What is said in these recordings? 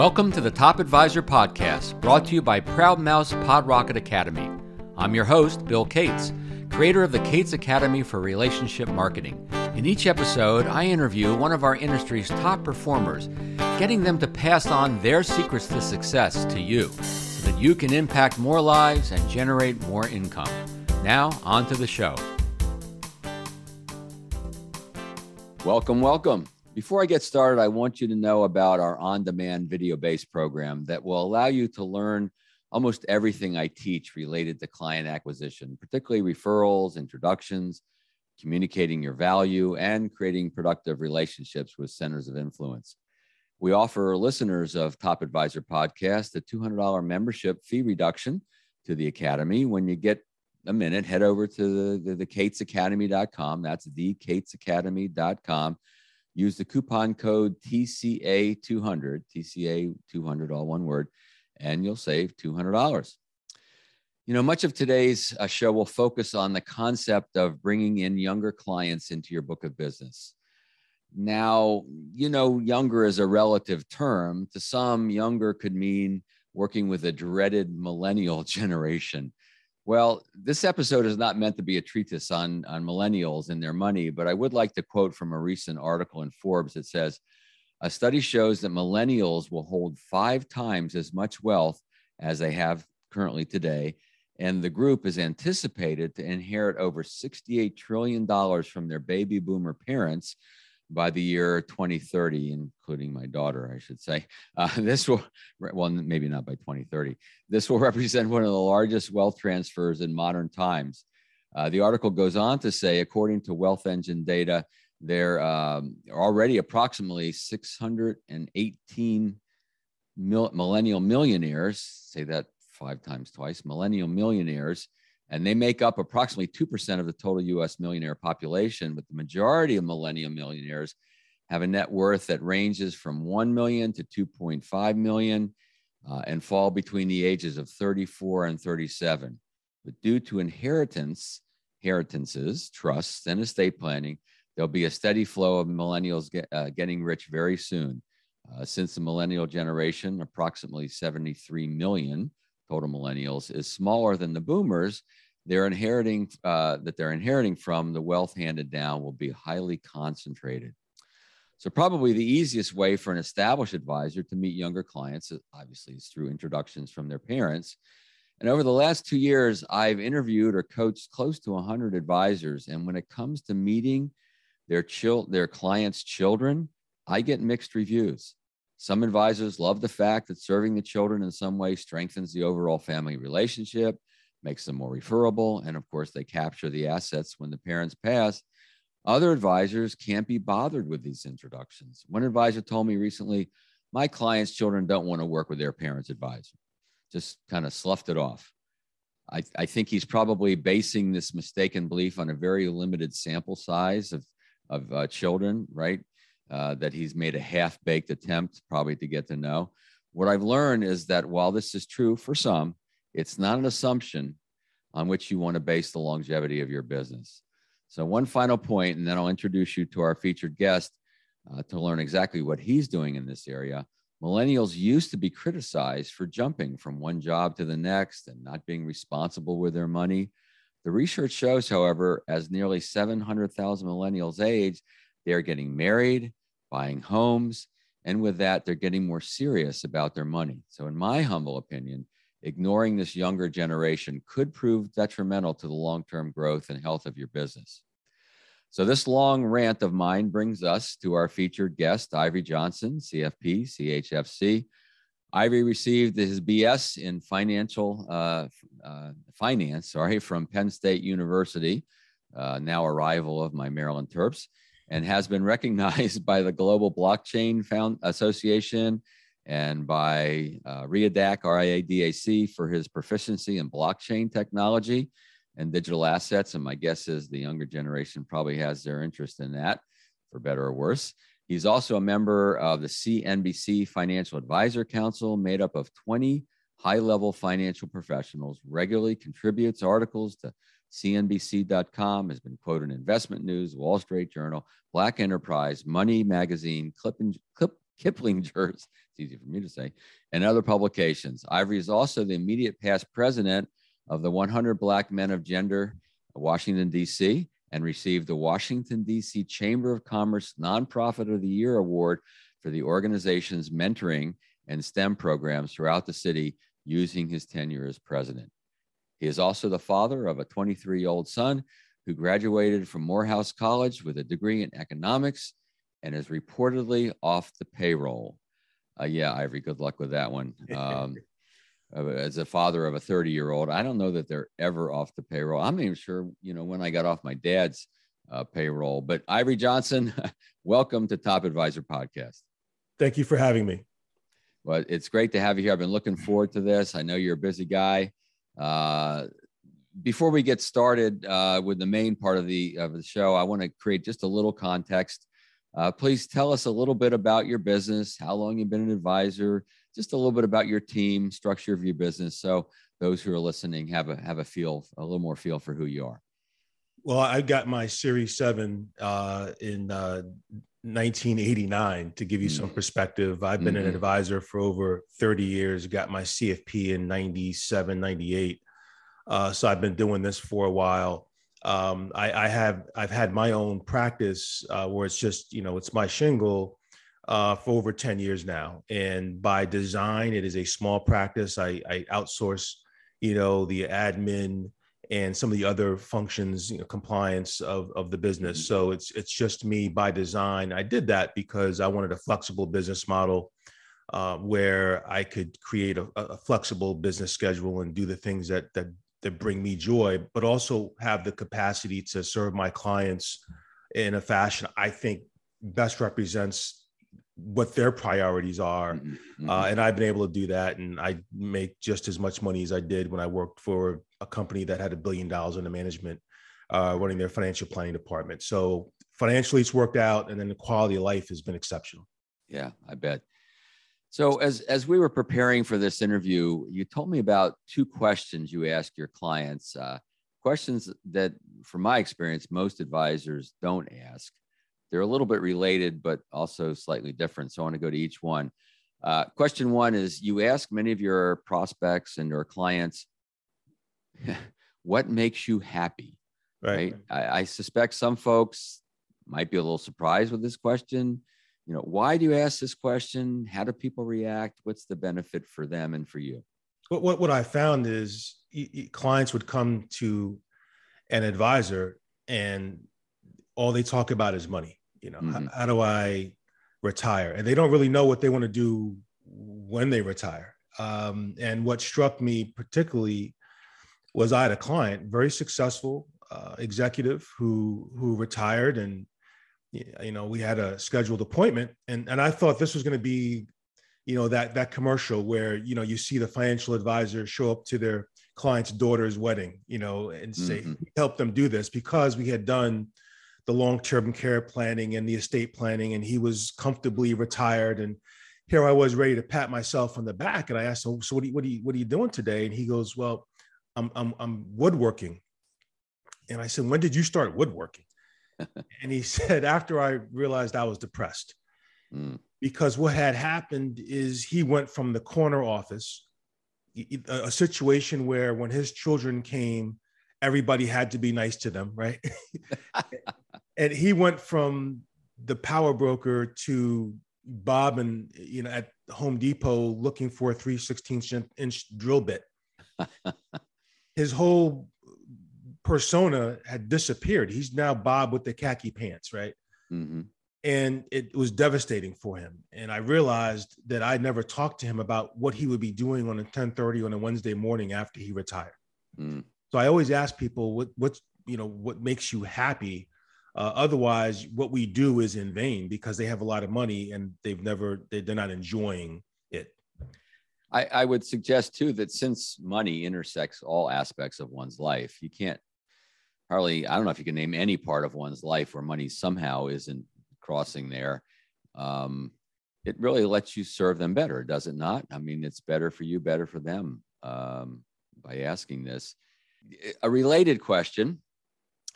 Welcome to the Top Advisor Podcast, brought to you by Proudmouth's Pod Rocket Academy. I'm your host, Bill Cates, creator of the Cates Academy for Relationship Marketing. In each episode, I interview one of our industry's top performers, getting them to pass on their secrets to success to you so that you can impact more lives and generate more income. Now, on to the show. Welcome, welcome. Before I get started, I want you to know about our on demand video based program that will allow you to learn almost everything I teach related to client acquisition, particularly referrals, introductions, communicating your value, and creating productive relationships with centers of influence. We offer listeners of Top Advisor Podcast a $200 membership fee reduction to the Academy. When you get a minute, head over to the, the, the. That's thecatesacademy.com use the coupon code TCA200, TCA200, all one word, and you'll save $200. You know, much of today's uh, show will focus on the concept of bringing in younger clients into your book of business. Now, you know, younger is a relative term. To some, younger could mean working with a dreaded millennial generation. Well, this episode is not meant to be a treatise on, on millennials and their money, but I would like to quote from a recent article in Forbes that says a study shows that millennials will hold five times as much wealth as they have currently today. And the group is anticipated to inherit over $68 trillion from their baby boomer parents by the year 2030, including my daughter, I should say. Uh, this will, well, maybe not by 2030. This will represent one of the largest wealth transfers in modern times. Uh, the article goes on to say, according to Wealth Engine data, there um, are already approximately 618 mil- millennial millionaires, say that five times twice, millennial millionaires and they make up approximately 2% of the total US millionaire population, but the majority of millennial millionaires have a net worth that ranges from 1 million to 2.5 million uh, and fall between the ages of 34 and 37. But due to inheritance, inheritances, trusts, and estate planning, there'll be a steady flow of millennials get, uh, getting rich very soon. Uh, since the millennial generation, approximately 73 million, total millennials is smaller than the boomers, they're inheriting uh, that they're inheriting from the wealth handed down will be highly concentrated. So probably the easiest way for an established advisor to meet younger clients, uh, obviously, is through introductions from their parents. And over the last two years, I've interviewed or coached close to 100 advisors. And when it comes to meeting their, chil- their clients' children, I get mixed reviews. Some advisors love the fact that serving the children in some way strengthens the overall family relationship, makes them more referable, and of course, they capture the assets when the parents pass. Other advisors can't be bothered with these introductions. One advisor told me recently, my clients' children don't want to work with their parents' advisor. Just kind of sloughed it off. I, I think he's probably basing this mistaken belief on a very limited sample size of, of uh, children, right? Uh, that he's made a half baked attempt, probably to get to know. What I've learned is that while this is true for some, it's not an assumption on which you want to base the longevity of your business. So, one final point, and then I'll introduce you to our featured guest uh, to learn exactly what he's doing in this area. Millennials used to be criticized for jumping from one job to the next and not being responsible with their money. The research shows, however, as nearly 700,000 millennials age, they are getting married, buying homes. And with that, they're getting more serious about their money. So, in my humble opinion, ignoring this younger generation could prove detrimental to the long term growth and health of your business. So, this long rant of mine brings us to our featured guest, Ivory Johnson, CFP, CHFC. Ivory received his BS in financial uh, uh, finance, sorry, from Penn State University, uh, now a rival of my Maryland Terps and has been recognized by the Global Blockchain Found Association and by uh, RIADAC, RIADAC, for his proficiency in blockchain technology and digital assets. And my guess is the younger generation probably has their interest in that, for better or worse. He's also a member of the CNBC Financial Advisor Council, made up of 20 high level financial professionals, regularly contributes articles to CNBC.com has been quoted in Investment News, Wall Street Journal, Black Enterprise, Money Magazine, Clip and, Clip Kiplinger's, it's easy for me to say, and other publications. Ivory is also the immediate past president of the 100 Black Men of Greater, Washington, D.C., and received the Washington, D.C. Chamber of Commerce Nonprofit of the Year Award for the organization's mentoring and STEM programs throughout the city using his tenure as president. He is also the father of a 23 year old son who graduated from Morehouse College with a degree in economics and is reportedly off the payroll. Uh, yeah, Ivory, good luck with that one. Um, as a father of a 30 year old, I don't know that they're ever off the payroll. I'm not even sure, you know, when I got off my dad's uh, payroll. But Ivory Johnson, welcome to Top Advisor Podcast. Thank you for having me. Well, it's great to have you here. I've been looking forward to this. I know you're a busy guy. Uh, before we get started uh, with the main part of the of the show, I want to create just a little context. Uh, please tell us a little bit about your business, how long you've been an advisor, just a little bit about your team, structure of your business, so those who are listening have a have a feel, a little more feel for who you are. Well, I've got my Series Seven uh, in 1989 uh, to give you some perspective. I've been mm-hmm. an advisor for over 30 years. Got my CFP in 97, 98. Uh, so I've been doing this for a while. Um, I, I, have I've had my own practice uh, where it's just you know it's my shingle uh, for over 10 years now. And by design, it is a small practice. I, I outsource, you know, the admin and some of the other functions, you know, compliance of, of the business. Mm-hmm. So it's it's just me by design. I did that because I wanted a flexible business model uh, where I could create a, a, flexible business schedule and do the things that that that bring me joy, but also have the capacity to serve my clients in a fashion I think best represents what their priorities are. Mm-hmm. Uh, mm-hmm. and I've been able to do that. And I make just as much money as I did when I worked for a company that had a billion dollars in the management, uh, running their financial planning department. So financially, it's worked out. And then the quality of life has been exceptional. Yeah, I bet. So as as we were preparing for this interview, you told me about two questions you ask your clients. Uh, questions that, from my experience, most advisors don't ask. They're a little bit related, but also slightly different. So I want to go to each one. Uh, question one is you ask many of your prospects and your clients, what makes you happy? Right. right? I, I suspect some folks might be a little surprised with this question. You know, why do you ask this question? How do people react? What's the benefit for them and for you? What, what, what I found is clients would come to an advisor and all they talk about is money you know mm-hmm. how, how, do i retire and they don't really know what they want to do when they retire um, and what struck me particularly was i had a client very successful uh, executive who who retired and you know we had a scheduled appointment and and i thought this was going to be you know that that commercial where you know you see the financial advisor show up to their client's daughter's wedding you know and say mm-hmm. help them do this because we had done the long-term care planning and the estate planning and he was comfortably retired. And here I was ready to pat myself on the back and I asked him so what are you, what are you, what are you doing today? And he goes well I'm, I'm, I'm woodworking. And I said when did you start woodworking? And he said after I realized I was depressed. Mm. because what had happened is he went from the corner office a situation where when his children came everybody had to be nice to them right and he went from the power broker to Bob and you know at Home Depot looking for a 316 inch drill bit. His whole persona had disappeared. He's now Bob with the khaki pants, right? Mm-hmm. And it was devastating for him. And I realized that I never talked to him about what he would be doing on a 1030 on a Wednesday morning after he retired. Mm. So I always ask people what what's you know what makes you happy uh, otherwise, what we do is in vain because they have a lot of money and they've never they, they're not enjoying it. I, I would suggest too that since money intersects all aspects of one's life, you can't hardly I don't know if you can name any part of one's life where money somehow isn't crossing there. Um, it really lets you serve them better, does it not? I mean, it's better for you, better for them um, by asking this. A related question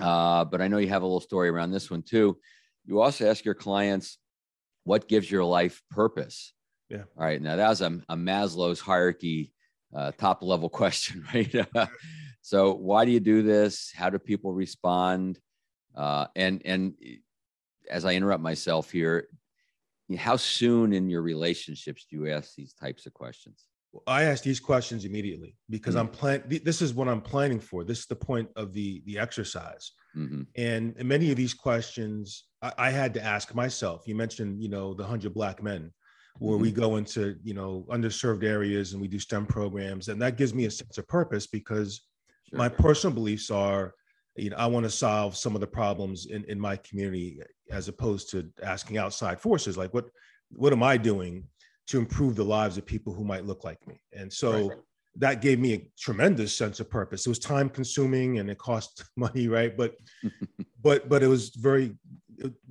uh, but I know you have a little story around this one too. You also ask your clients, what gives your life purpose? Yeah. All right. Now that was a, a Maslow's hierarchy uh, top level question, right? so why do you do this? How do people respond? Uh, and and as I interrupt myself here, how soon in your relationships do you ask these types of questions? I ask these questions immediately because mm-hmm. I'm plan. This is what I'm planning for. This is the point of the the exercise. Mm-hmm. And, and many of these questions I, I, had to ask myself. You mentioned, you know, the hundred black men, where mm-hmm. we go into you know underserved areas and we do STEM programs, and that gives me a sense of purpose because sure. my personal beliefs are you know i want to solve some of the problems in, in my community as opposed to asking outside forces like what what am i doing to improve the lives of people who might look like me and so right. that gave me a tremendous sense of purpose it was time consuming and it cost money right but but but it was very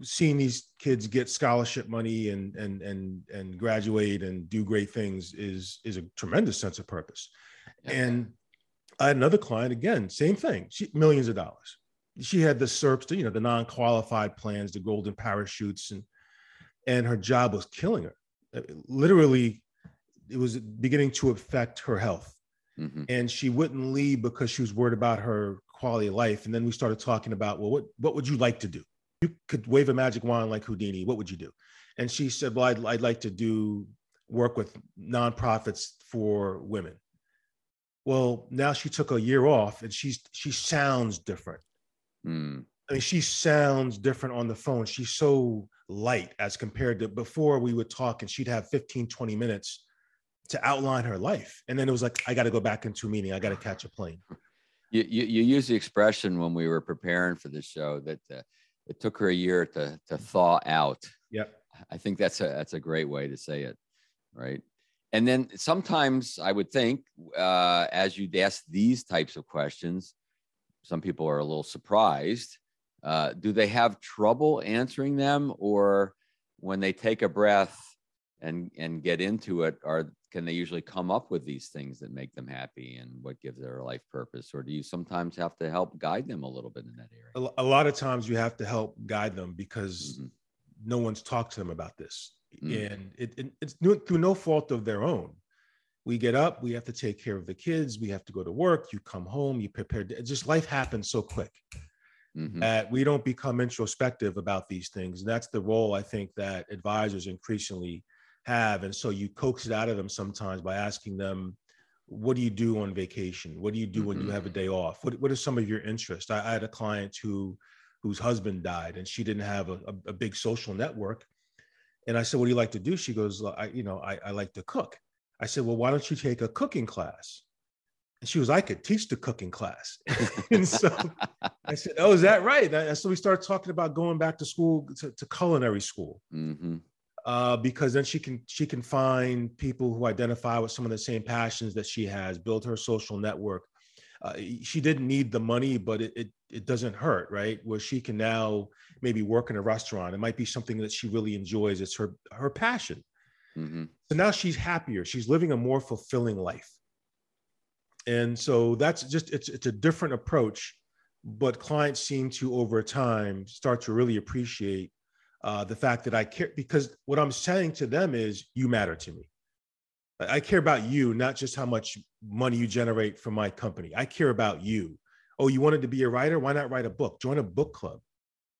seeing these kids get scholarship money and and and and graduate and do great things is is a tremendous sense of purpose yeah. and I had another client again, same thing. She millions of dollars. She had the SERPs, you know, the non-qualified plans, the golden parachutes, and and her job was killing her. Uh, literally, it was beginning to affect her health. Mm-hmm. And she wouldn't leave because she was worried about her quality of life. And then we started talking about, well, what what would you like to do? You could wave a magic wand like Houdini. What would you do? And she said, well, I'd, I'd like to do work with nonprofits for women. Well, now she took a year off and she's she sounds different. Mm. I mean, she sounds different on the phone. She's so light as compared to before we would talk and she'd have 15, 20 minutes to outline her life. And then it was like, I got to go back into a meeting. I got to catch a plane. You, you, you use the expression when we were preparing for the show that uh, it took her a year to, to thaw out. Yep. I think that's a, that's a great way to say it. Right and then sometimes I would think, uh, as you'd ask these types of questions, some people are a little surprised. Uh, do they have trouble answering them, or when they take a breath and and get into it, are can they usually come up with these things that make them happy and what gives their life purpose, or do you sometimes have to help guide them a little bit in that area? A lot of times you have to help guide them because mm-hmm. no one's talked to them about this mm. and it, it, it's through no fault of their own. We get up, we have to take care of the kids, we have to go to work. You come home, you prepare. Just life happens so quick mm-hmm. that we don't become introspective about these things. And that's the role I think that advisors increasingly have. And so you coax it out of them sometimes by asking them, what do you do on vacation? What do you do mm-hmm. when you have a mm-hmm. day off? What, what are some of your interests? I, I, had a client who whose husband died and she didn't have a, a, a, big social network. And I said, what do you like to do? She goes, I, you know, I, I like to cook. I said, well, why don't you take a cooking class? And she was, I could teach the cooking class. and so I said, oh, is that right? And so we started talking about going back to school, to, to culinary school. Mm-hmm. Uh, because then she can she can find people who identify with some of the same passions that she has, build her social network, uh, she didn't need the money, but it, it, it doesn't hurt, right? Where she can now maybe work in a restaurant. It might be something that she really enjoys. It's her her passion. Mm-hmm. So now she's happier. She's living a more fulfilling life. And so that's just it's it's a different approach, but clients seem to over time start to really appreciate uh, the fact that I care because what I'm saying to them is you matter to me. I care about you, not just how much money you generate from my company. I care about you. Oh, you wanted to be a writer? Why not write a book? Join a book club.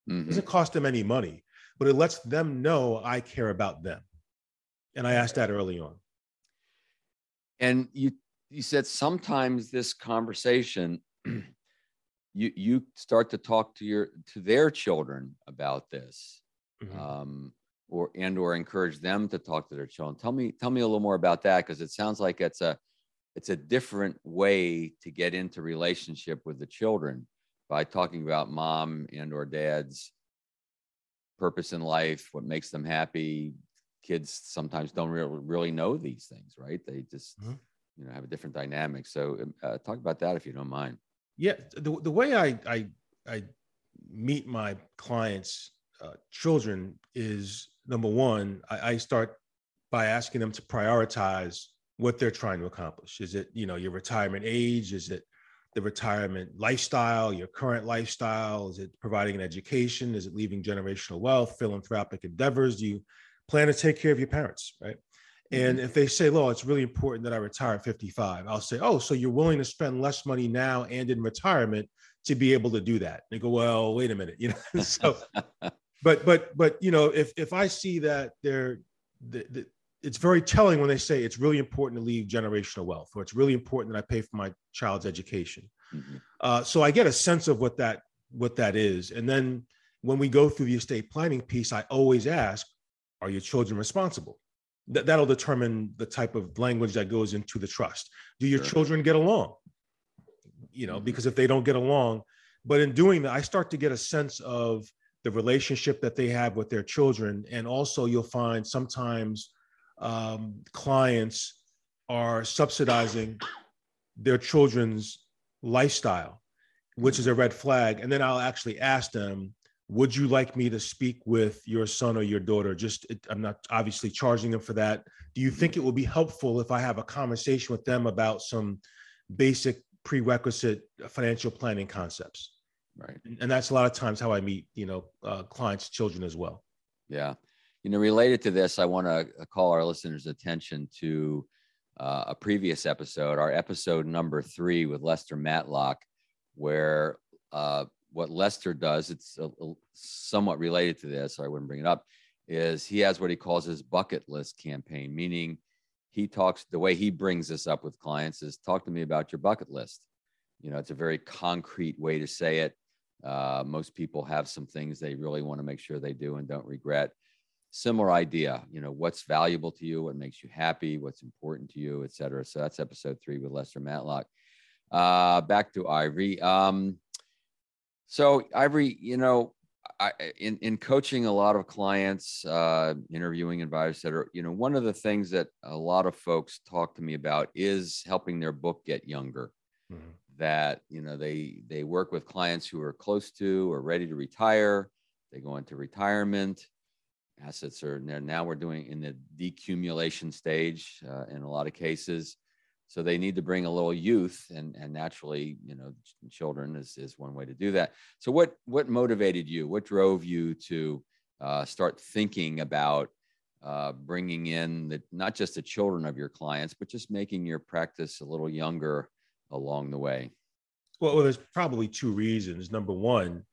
Mm-hmm. It doesn't cost them any money, but it lets them know I care about them. And I asked that early on. And you you said sometimes this conversation you you start to talk to your to their children about this. Mm-hmm. Um, or and or encourage them to talk to their children. Tell me tell me a little more about that because it sounds like it's a it's a different way to get into relationship with the children by talking about mom and or dad's purpose in life, what makes them happy. Kids sometimes don't really, really know these things, right? They just mm-hmm. You know have a different dynamic. So um, uh, talk about that if you don't mind. Yeah, the the way I I I meet my clients' uh, children is number one, I, I start by asking them to prioritize what they're trying to accomplish. Is it, you know, your retirement age? Is it the retirement lifestyle, your current lifestyle? Is it providing an education? Is it leaving generational wealth, philanthropic endeavors? Do you plan to take care of your parents, right? And mm-hmm. if they say, "Well, it's really important that I retire at 55," I'll say, "Oh, so you're willing to spend less money now and in retirement to be able to do that?" And they go, "Well, wait a minute," you know. so, but but but you know, if if I see that they're the, the, it's very telling when they say it's really important to leave generational wealth, or it's really important that I pay for my child's education. Mm-hmm. Uh, so I get a sense of what that what that is, and then when we go through the estate planning piece, I always ask, "Are your children responsible?" That that'll determine the type of language that goes into the trust. Do your sure. children get along? You know, mm-hmm. because if they don't get along, but in doing that, I start to get a sense of the relationship that they have with their children, and also you'll find sometimes um, clients are subsidizing their children's lifestyle, which is a red flag. And then I'll actually ask them, would you like me to speak with your son or your daughter? Just, it, I'm not obviously charging them for that. Do you think it will be helpful if I have a conversation with them about some basic prerequisite financial planning concepts? Right. And that's a lot of times how I meet, you know, uh, clients' children as well. Yeah you know, related to this, I want to uh, call our listeners' attention to uh, a previous episode, our episode number three with Lester Matlock, where uh, what Lester does, it's a, a somewhat related to this, so I wouldn't bring it up, is he has what he calls his bucket list campaign, meaning he talks, the way he brings this up with clients is talk to me about your bucket list. You know, it's a very concrete way to say it. Uh, most people have some things they really want to make sure they do and don't regret similar idea you know what's valuable to you what makes you happy what's important to you et cetera so that's episode three with lester matlock uh back to ivory um so ivory you know I, in, in coaching a lot of clients, uh, interviewing advisors, etc. You know, one of the things that a lot of folks talk to me about is helping their book get younger. Mm-hmm. That you know they they work with clients who are close to or ready to retire. They go into retirement assets are now we're doing in the decumulation stage uh, in a lot of cases so they need to bring a little youth and and naturally you know children is, is one way to do that. So what what motivated you? What drove you to uh, start thinking about uh, bringing in the, not just the children of your clients but just making your practice a little younger along the way? Well, well there's probably two reasons. Number one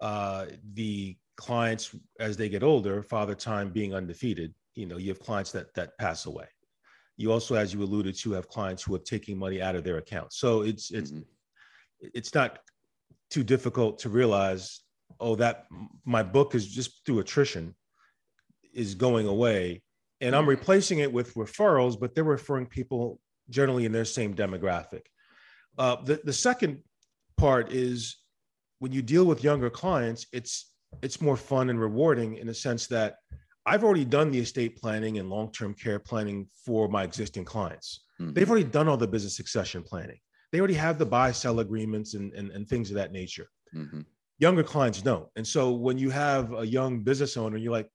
uh, the clients as they get older, father time being undefeated, you know, you have clients that that pass away. You also, as you alluded to, have clients who are taking money out of their account. So it's it's mm-hmm. it's not too difficult to realize, oh, that my book is just through attrition is going away. And I'm mm-hmm. replacing it with referrals, but they're referring people generally in their same demographic. Uh, the, the second part is when you deal with younger clients, it's it's more fun and rewarding in the sense that I've already done the estate planning and long-term care planning for my existing clients. Mm-hmm. They've already done all the business succession planning. They already have the buy-sell agreements and, and, and things of that nature. Mm-hmm. Younger clients don't. And so when you have a young business owner, you're like,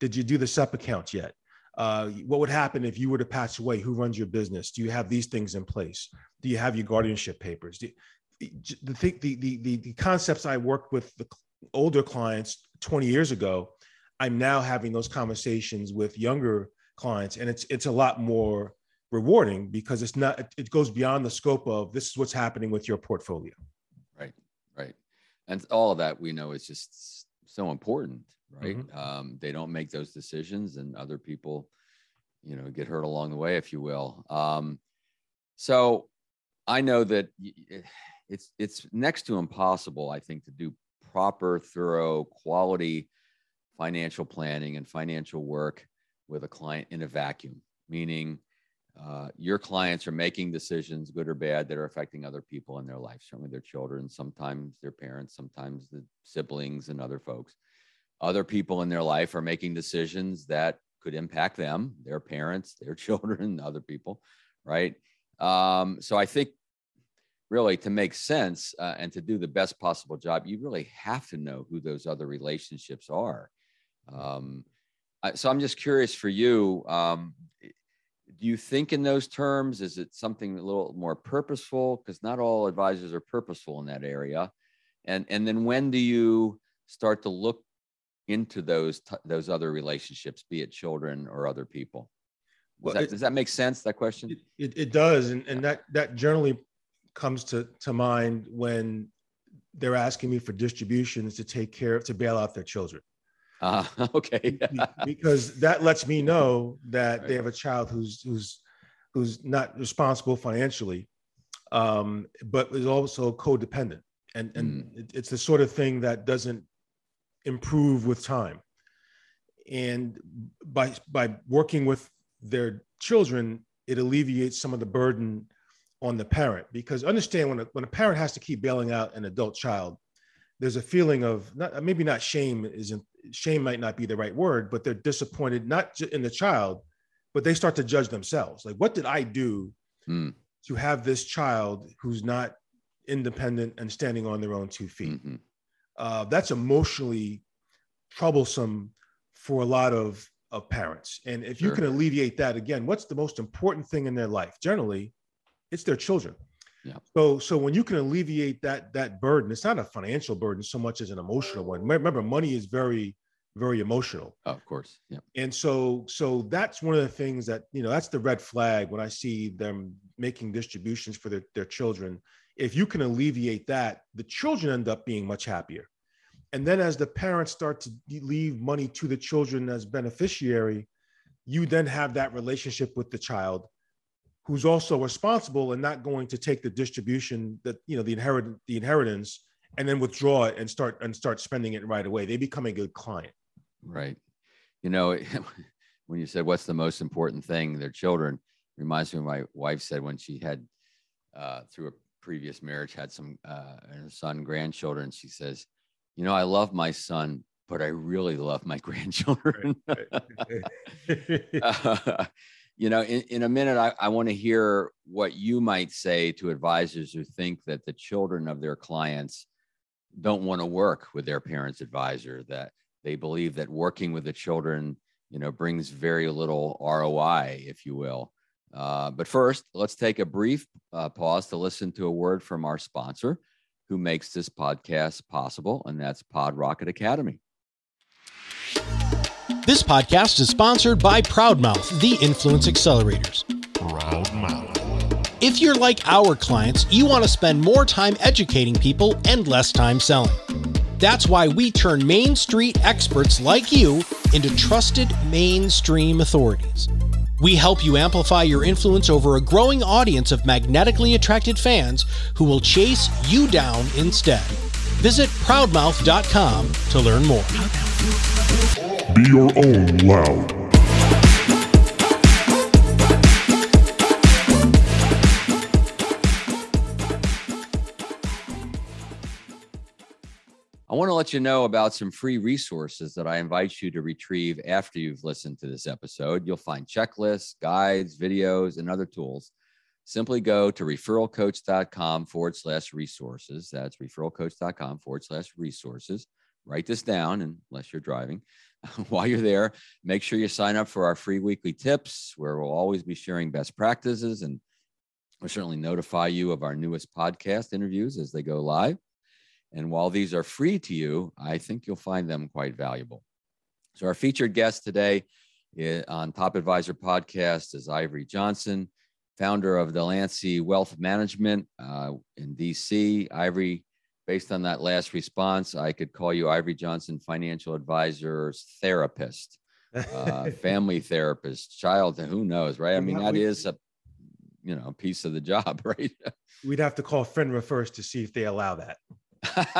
did you do the SEP account yet? Uh, what would happen if you were to pass away? Who runs your business? Do you have these things in place? Do you have your guardianship papers? Do, the, the, the, the, the concepts I worked with the older clients 20 years ago, I'm now having those conversations with younger clients, and it's it's a lot more rewarding because it's not it goes beyond the scope of this is what's happening with your portfolio. Right, right, and all of that we know is just so important, right? Mm-hmm. Um, they don't make those decisions, and other people, you know, get hurt along the way, if you will. Um, so I know that it's it's next to impossible, I think, to do proper, thorough, quality financial planning and financial work with a client in a vacuum, meaning uh, your clients are making decisions, good or bad, that are affecting other people in their life, certainly their children, sometimes their parents, sometimes the siblings and other folks. Other people in their life are making decisions that could impact them, their parents, their children, other people, right? Um, so I think really to make sense uh, and to do the best possible job, you really have to know who those other relationships are. Um, so I'm just curious for you. Um, do you think in those terms? Is it something a little more purposeful? Because not all advisors are purposeful in that area. And and then when do you start to look into those those other relationships, be it children or other people. Does, Well, that, it- does that make sense? That question? It, it, it does, and, and that that generally comes to to mind when they're asking me for distributions to take care of to bail out their children, Uh, okay. Because that lets me know that Right. they have a child who's who's who's not responsible financially, um, but is also codependent, and and Mm. it, it's the sort of thing that doesn't improve with time. And by by working with their children, it alleviates some of the burden on the parent. Because understand when a, when a parent has to keep bailing out an adult child, there's a feeling of not maybe not shame isn't shame might not be the right word, but they're disappointed not in the child, but they start to judge themselves. Like, what did I do Mm, to have this child who's not independent and standing on their own two feet? mhm. uh, that's emotionally troublesome for a lot of, of parents. And if you can alleviate that, again, what's the most important thing in their life? Generally, it's their children. Yeah. So, so when you can alleviate that that burden, it's not a financial burden so much as an emotional one. Remember, money is very, very emotional, Oh, of course. Yeah. and so so that's one of the things that you know that's the red flag when I see them making distributions for their, their children. If you can alleviate that, the children end up being much happier. And then as the parents start to leave money to the children as beneficiary, you then have that relationship with the child who's also responsible and not going to take the distribution that you know the inherit the inheritance and then withdraw it and start and start spending it right away. They become a good client. Right. You know, when you said what's the most important thing, their children reminds me of my wife said when she had uh, through a previous marriage had some uh, her son grandchildren. She says, "You know, I love my son, but I really love my grandchildren." Uh, you know, in, in a minute, I, I want to hear what you might say to advisors who think that the children of their clients don't want to work with their parents' advisor, that they believe that working with the children, you know, brings very little ROI, if you will. Uh, but first, let's take a brief uh, pause to listen to a word from our sponsor who makes this podcast possible, and that's Pod Rocket Academy. This podcast is sponsored by Proudmouth, the Influence Accelerators. Proud Mouth. If you're like our clients, you want to spend more time educating people and less time selling. That's why we turn Main Street experts like you into trusted mainstream authorities. We help you amplify your influence over a growing audience of magnetically attracted fans who will chase you down instead. Visit proudmouth.com to learn more. Be your own loud. I want to let you know about some free resources that I invite you to retrieve after you've listened to this episode. You'll find checklists, guides, videos, and other tools. Simply go to referralcoach.com forward slash resources. That's referralcoach.com forward slash resources. Write this down unless you're driving. While you're there, make sure you sign up for our free weekly tips where we'll always be sharing best practices and we'll certainly notify you of our newest podcast interviews as they go live. And while these are free to you, I think you'll find them quite valuable. So, our featured guest today eh, on Top Advisor Podcast is Ivory Johnson, founder of Delancey Wealth Management uh, in DC. Ivory, based on that last response, I could call you Ivory Johnson, financial advisor's therapist, uh, family therapist, child, who knows, right? I mean, that is a you know, a piece of the job, right? We'd have to call FINRA first to see if they allow that.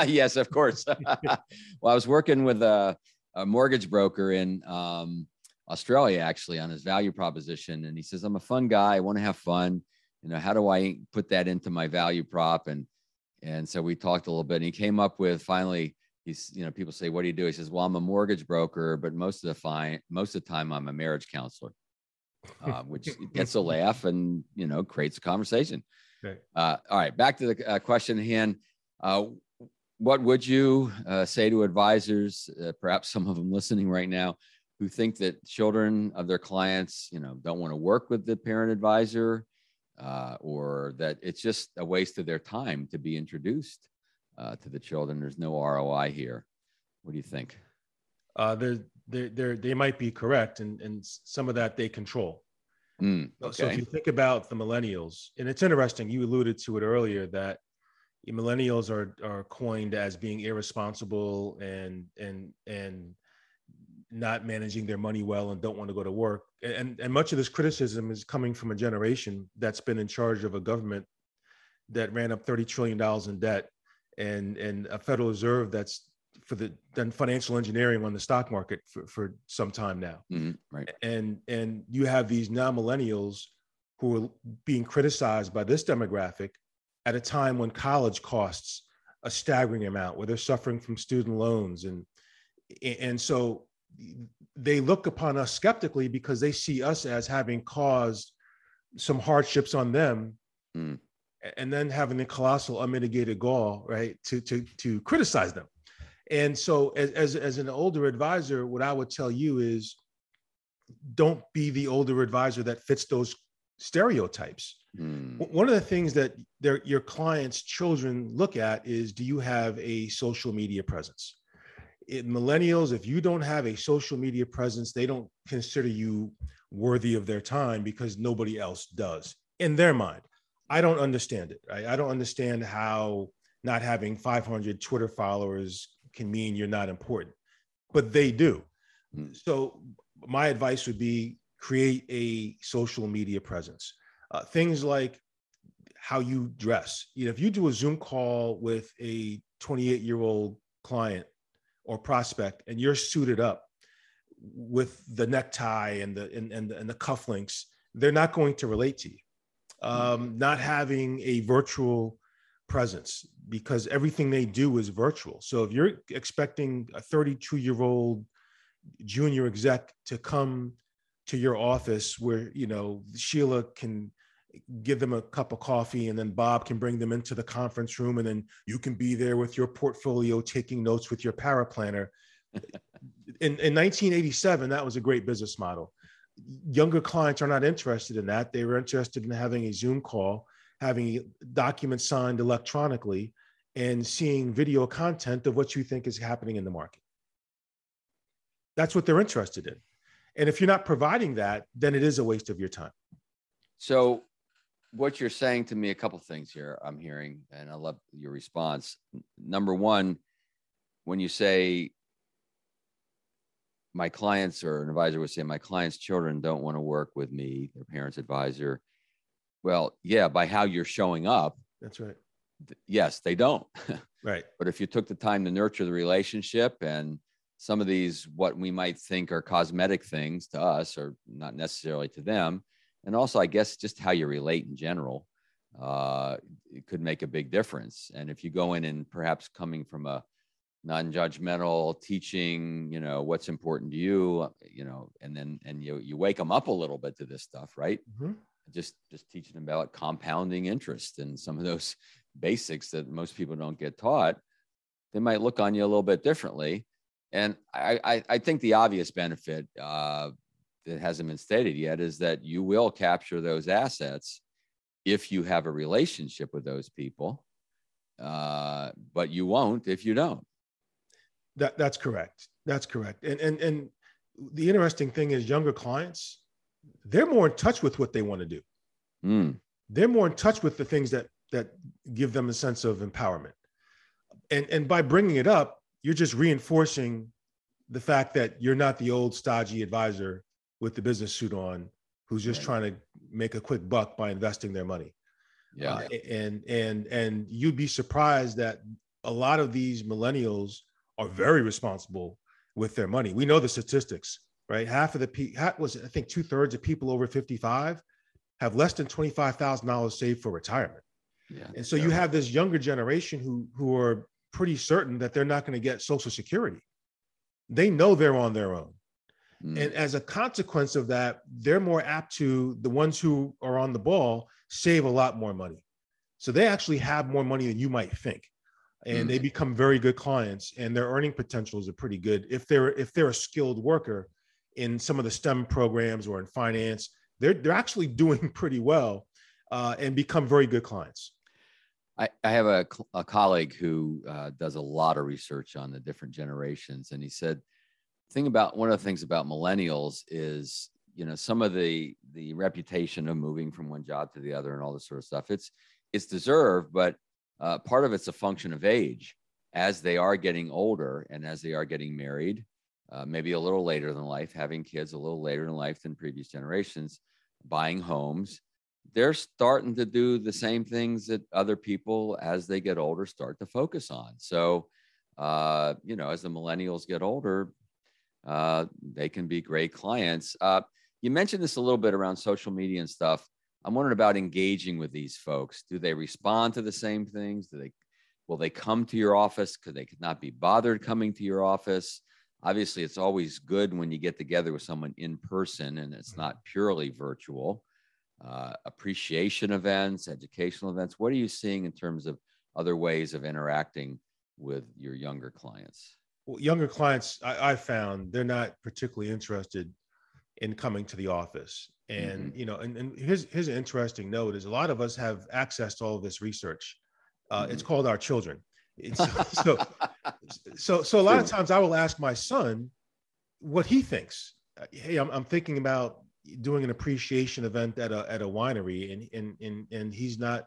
yes, of course. well, I was working with a, a mortgage broker in um, Australia actually on his value proposition, and he says, "I'm a fun guy. I want to have fun. You know, how do I put that into my value prop?" And and so we talked a little bit, and he came up with finally. He's, you know, people say, "What do you do?" He says, "Well, I'm a mortgage broker, but most of the fine, most of the time, I'm a marriage counselor," uh, which gets a laugh and you know creates a conversation. Right. Uh, all right, back to the uh, question hand. Uh, what would you uh, say to advisors, uh, perhaps some of them listening right now, who think that children of their clients, you know, don't want to work with the parent advisor, uh, or that it's just a waste of their time to be introduced uh, to the children? There's no ROI here. What do you think? uh, they're, they're, they're, they might be correct, and, and some of that they control. Mm, So if you think about the millennials, and it's interesting, you alluded to it earlier that millennials are are coined as being irresponsible and and and not managing their money well and don't want to go to work. And and much of this criticism is coming from a generation that's been in charge of a government that ran up 30 trillion dollars in debt and and a Federal Reserve that's for the done financial engineering on the stock market for, for some time now Mhm, right. and and you have these now millennials who are being criticized by this demographic at a time when college costs a staggering amount where they're suffering from student loans and and so they look upon us skeptically because they see us as having caused some hardships on them Mm. and then having the colossal unmitigated gall right to to to criticize them. And so as, as as an older advisor what i would tell you is don't be the older advisor that fits those stereotypes. Mm, one of the things that their your clients children look at is do you have a social media presence in millennials if you don't have a social media presence they don't consider you worthy of their time because nobody else does in their mind i don't understand it right? i don't understand how not having 500 twitter followers can mean you're not important but they do Mm. so my advice would be create a social media presence uh, things like how you dress. You know, if you do a Zoom call with a 28 year old client or prospect and you're suited up with the necktie and the and, and, the, and the cufflinks, they're not going to relate to you. Um, not having a virtual presence because everything they do is virtual. So if you're expecting a 32 year old junior exec to come to your office where you know Sheila can give them a cup of coffee and then Bob can bring them into the conference room and then you can be there with your portfolio taking notes with your paraplanner. in, in 1987, that was a great business model. Younger clients are not interested in that. They were interested in having a Zoom call, having documents signed electronically, and seeing video content of what you think is happening in the market. That's what they're interested in. And if you're not providing that, then it is a waste of your time. So, what you're saying to me, a couple things here I'm hearing, and I love your response. Number one, when you say my clients or an advisor would say, my clients' children don't want to work with me, their parents' advisor. Well, yeah, by how you're showing up, That's right. th- yes, they don't. Right. but if you took the time to nurture the relationship and some of these what we might think are cosmetic things to us are not necessarily to them and also i guess just how you relate in general uh, it could make a big difference. And if you go in and perhaps coming from a non-judgmental teaching you know what's important to you you know and then and you you wake them up a little bit to this stuff right? Mhm. just just teaching them about compounding interest and some of those basics that most people don't get taught they might look on you a little bit differently. And i i, I think the obvious benefit uh, that hasn't been stated yet is that you will capture those assets if you have a relationship with those people uh, but you won't if you don't That that's correct. That's correct. And and and the interesting thing is younger clients, they're more in touch with what they want to do. Mm, They're more in touch with the things that that give them a sense of empowerment. And and by bringing it up, you're just reinforcing the fact that you're not the old stodgy advisor with the business suit on who's just Right. trying to make a quick buck by investing their money. yeah Uh, and and and you'd be surprised that a lot of these millennials are very responsible with their money. We know the statistics, right? Half of the people was I think two thirds of people over 55 have less than $25,000 saved for retirement. yeah And so you have this younger generation who who are pretty certain that they're not going to get social security. They know they're on their own. Mm, And as a consequence of that, they're more apt to the ones who are on the ball save a lot more money. So they actually have more money than you might think. And Mm. they become very good clients and their earning potentials are pretty good. If they're if they're a skilled worker in some of the STEM programs or in finance, they're they're actually doing pretty well uh, and become very good clients. I, I have a, a colleague who uh, does a lot of research on the different generations, and he said thing about one of the things about millennials is you know some of the the reputation of moving from one job to the other and all this sort of stuff. It's it's deserved but uh, part of it's a function of age. As they are getting older and as they are getting married uh, maybe a little later than life having kids a little later in life than previous generations buying homes they're starting to do the same things that other people as they get older start to focus on. So uh, you know as the millennials get older uh, they can be great clients. Uh, you mentioned this a little bit around social media and stuff. I'm wondering about engaging with these folks. Do they respond to the same things? Do they will they come to your office? Could they could not be bothered coming to your office? Obviously, it's always good when you get together with someone in person and it's not purely virtual. Uh, appreciation events, educational events. What are you seeing in terms of other ways of interacting with your younger clients? Younger clients, I, I found they're not particularly interested in coming to the office. And mm-hmm. you know, and, and here's here's an interesting note: is a lot of us have access to all of this research. Uh, mm-hmm. It's called our children. So, so, so, so a lot of times I will ask my son what he thinks. Uh, hey, I'm, I'm thinking about doing an appreciation event at a at a winery, and and and and he's not.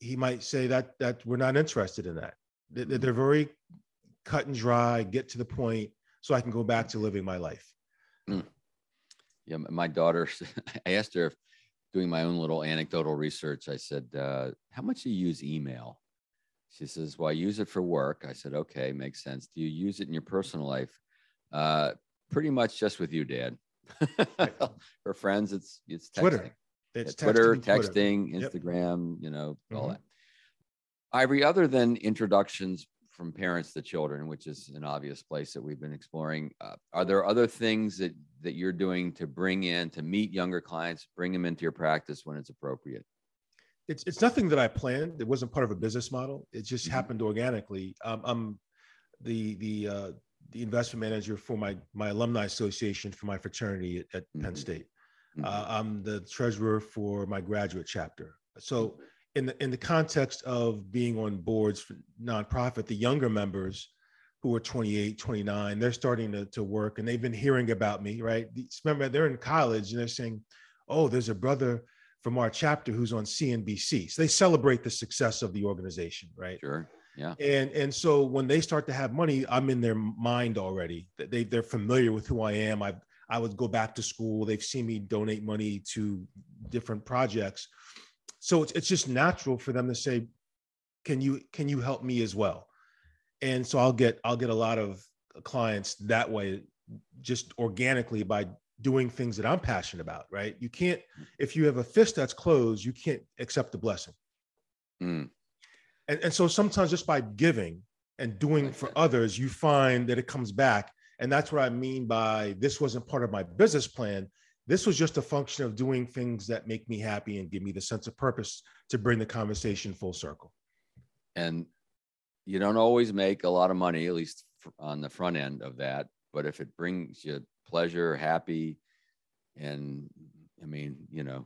He might say that that we're not interested in that. They're very cut and dry, get to the point, so I can go back to living my life. Mm yeah, my daughter, I asked her if doing my own little anecdotal research, I said, uh, how much do you use email? She says, well, I use it for work. I said, okay, makes sense. Do you use it in your personal life? Uh, pretty much just with you, dad. Her friends, it's, it's texting. Twitter. It's yeah, Twitter, texting, Twitter. Instagram, yep. you know, all mm-hmm. that. Ivory, other than introductions from parents to children, which is an obvious place that we've been exploring. Uh, are there other things that that you're doing to bring in to meet younger clients, bring them into your practice when it's appropriate? It's it's nothing that I planned. It wasn't part of a business model. It just mm-hmm. happened organically. Um, I'm the the uh, the investment manager for my my alumni association for my fraternity at, at mm-hmm. Penn State. Mm-hmm. Uh, I'm the treasurer for my graduate chapter. So in the in the context of being on boards for nonprofit, the younger members who are 28, 29, they're starting to, to work and they've been hearing about me, right? Remember, they're in college and they're saying, oh, there's a brother from our chapter who's on CNBC. So they celebrate the success of the organization, right? Sure. Yeah. And and so when they start to have money, I'm in their mind already. They they're familiar with who I am. I I would go back to school. They've seen me donate money to different projects so it's, it's just natural for them to say can you can you help me as well? And so i'll get i'll get a lot of clients that way just organically by doing things that i'm passionate about right? You can't if you have a fist that's closed you can't accept the blessing. Mm. and, and so sometimes just by giving and doing for others you find that it comes back. And that's what i mean by this wasn't part of my business plan this was just a function of doing things that make me happy and give me the sense of purpose to bring the conversation full circle. And you don't always make a lot of money, at least on the front end of that. But if it brings you pleasure, happy, and I mean, you know,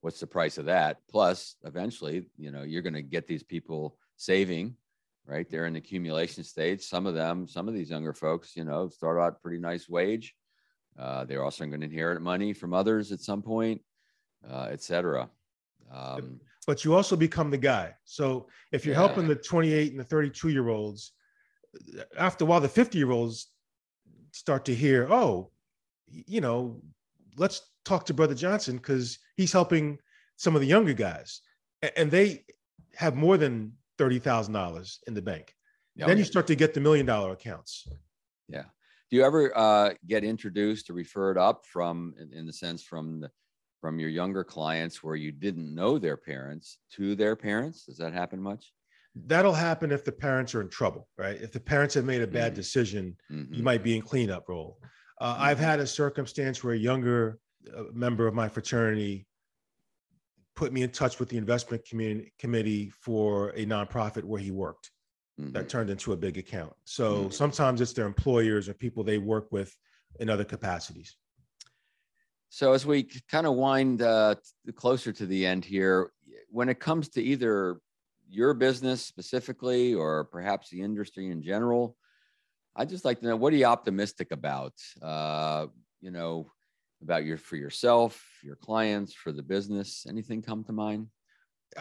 what's the price of that? Plus, eventually, you know, you're going to get these people saving, right? They're in the accumulation stage. Some of them, some of these younger folks, you know, start out pretty nice wage uh, they're also going to inherit money from others at some point, uh, et cetera. Um, but you also become the guy. So if you're yeah. helping the 28 and the 32 year olds, after a while, the 50 year olds start to hear, oh, you know, let's talk to Brother Johnson because he's helping some of the younger guys. And they have more than $30,000 in the bank. Oh, then you start to get the million dollar accounts. Yeah do you ever uh, get introduced or referred up from in, in the sense from the, from your younger clients where you didn't know their parents to their parents does that happen much that'll happen if the parents are in trouble right if the parents have made a bad mm-hmm. decision mm-hmm. you might be in cleanup role uh, mm-hmm. i've had a circumstance where a younger uh, member of my fraternity put me in touch with the investment community committee for a nonprofit where he worked mm-hmm. that turned into a big account. So mm-hmm. sometimes it's their employers or people they work with in other capacities. So as we kind of wind uh, closer to the end here, when it comes to either your business specifically or perhaps the industry in general, I'd just like to know what are you optimistic about? Uh, you know, about your for yourself, your clients, for the business. Anything come to mind?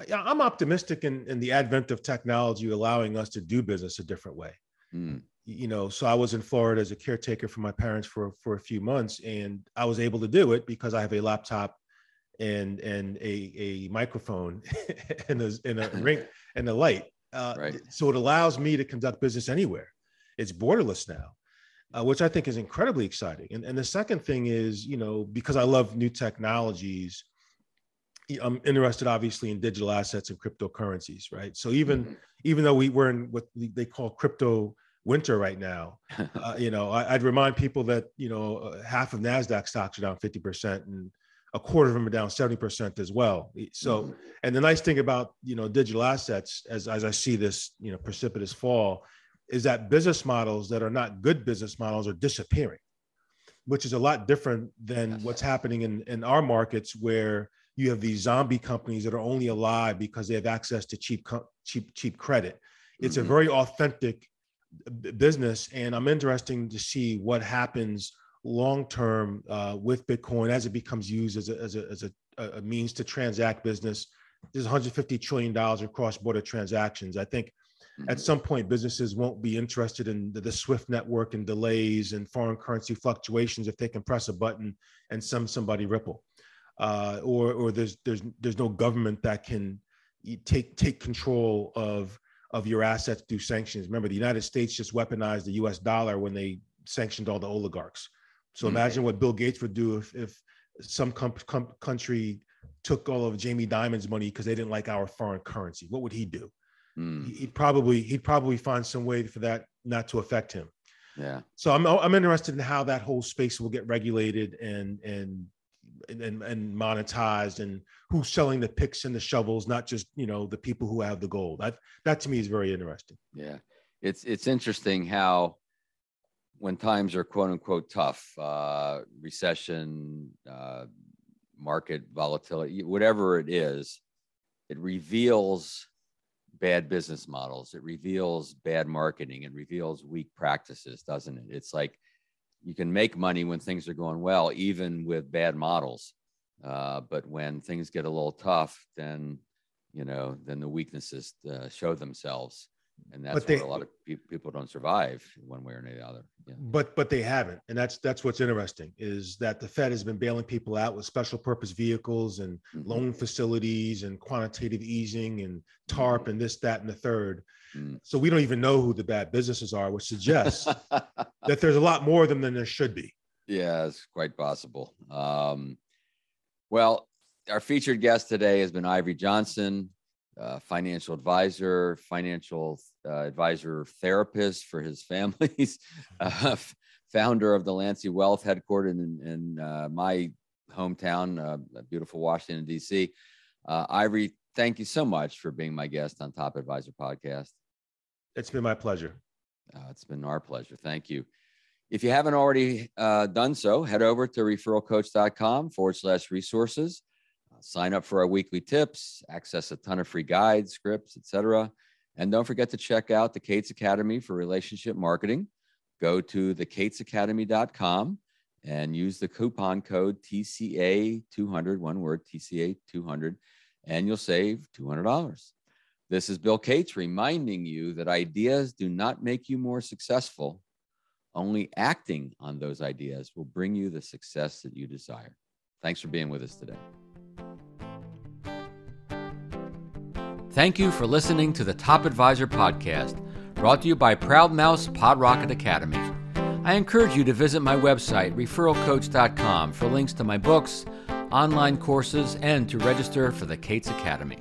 Yeah, I'm optimistic in, in the advent of technology allowing us to do business a different way. Mm. You know, so I was in Florida as a caretaker for my parents for for a few months, and I was able to do it because I have a laptop and and a, a microphone and a, and a ring and a light. Uh, right. So it allows me to conduct business anywhere. It's borderless now, uh, which I think is incredibly exciting. And, and the second thing is, you know, because I love new technologies, I'm interested obviously in digital assets and cryptocurrencies, right? So even mm-hmm. even though we were in what they call crypto winter right now, uh, you know, I, would remind people that you know uh, half of Nasdaq stocks are down 50 percent, and a quarter of them are down 70 percent as well. So, mm-hmm. and the nice thing about you know digital assets, as as I see this you know precipitous fall, is that business models that are not good business models are disappearing, which is a lot different than yes. what's happening in, in our markets where you have these zombie companies that are only alive because they have access to cheap, cheap, cheap credit. It's mm-hmm. a very authentic business, and I'm interested to see what happens long term uh, with Bitcoin as it becomes used as a, as a, as a, a means to transact business. There's 150 trillion dollars in cross border transactions. I think at some point businesses won't be interested in the, the, swift network and delays and foreign currency fluctuations if they can press a button and send somebody ripple uh, or or there's there's there's no government that can take take control of of your assets through sanctions remember the united states just weaponized the us dollar when they sanctioned all the oligarchs so mm-hmm. imagine what bill gates would do if if some com- com- country took all of jamie dimon's money because they didn't like our foreign currency what would he do mm. he'd probably he'd probably find some way for that not to affect him. Yeah. So I'm I'm interested in how that whole space will get regulated and and and, and monetized and who's selling the picks and the shovels, not just you know the people who have the gold. That that to me is very interesting. Yeah, it's it's interesting how when times are quote unquote tough, uh, recession, uh, market volatility, whatever it is, it reveals bad business models. It reveals bad marketing. It reveals weak practices, doesn't it? It's like you can make money when things are going well, even with bad models. Uh, but when things get a little tough, then you know, then the weaknesses uh, show themselves and that's they, why a lot of pe- people don't survive one way or the other. Yeah. But but they haven't, and that's that's what's interesting is that the Fed has been bailing people out with special purpose vehicles and mm-hmm. loan facilities and quantitative easing and TARP mm-hmm. and this that and the third. Mm-hmm. So we don't even know who the bad businesses are, which suggests that there's a lot more of them than there should be. Yeah, it's quite possible. Um, well, our featured guest today has been Ivory Johnson, uh, financial advisor, financial uh, advisor therapist for his families, uh, founder of Delancey Wealth headquartered in, in uh, my hometown, uh, beautiful Washington, D.C. Uh, Ivory, thank you so much for being my guest on Top Advisor Podcast. It's been my pleasure. it's been our pleasure. Thank you. If you haven't already done so, head over to referralcoach.com forward slash resources sign up for our weekly tips, access a ton of free guides, scripts, etc. And don't forget to check out the Cates Academy for relationship marketing. Go to thecatesacademy.com and use the coupon code TCA200, one word, TCA200, and you'll save $200. This is Bill Cates reminding you that ideas do not make you more successful. Only acting on those ideas will bring you the success that you desire. Thanks for being with us today. Thank you for listening to the Top Advisor podcast, brought to you by Proudmouth's Pod Rocket Academy. I encourage you to visit my website, referralcoach.com, for links to my books, online courses, and to register for the Cates Academy.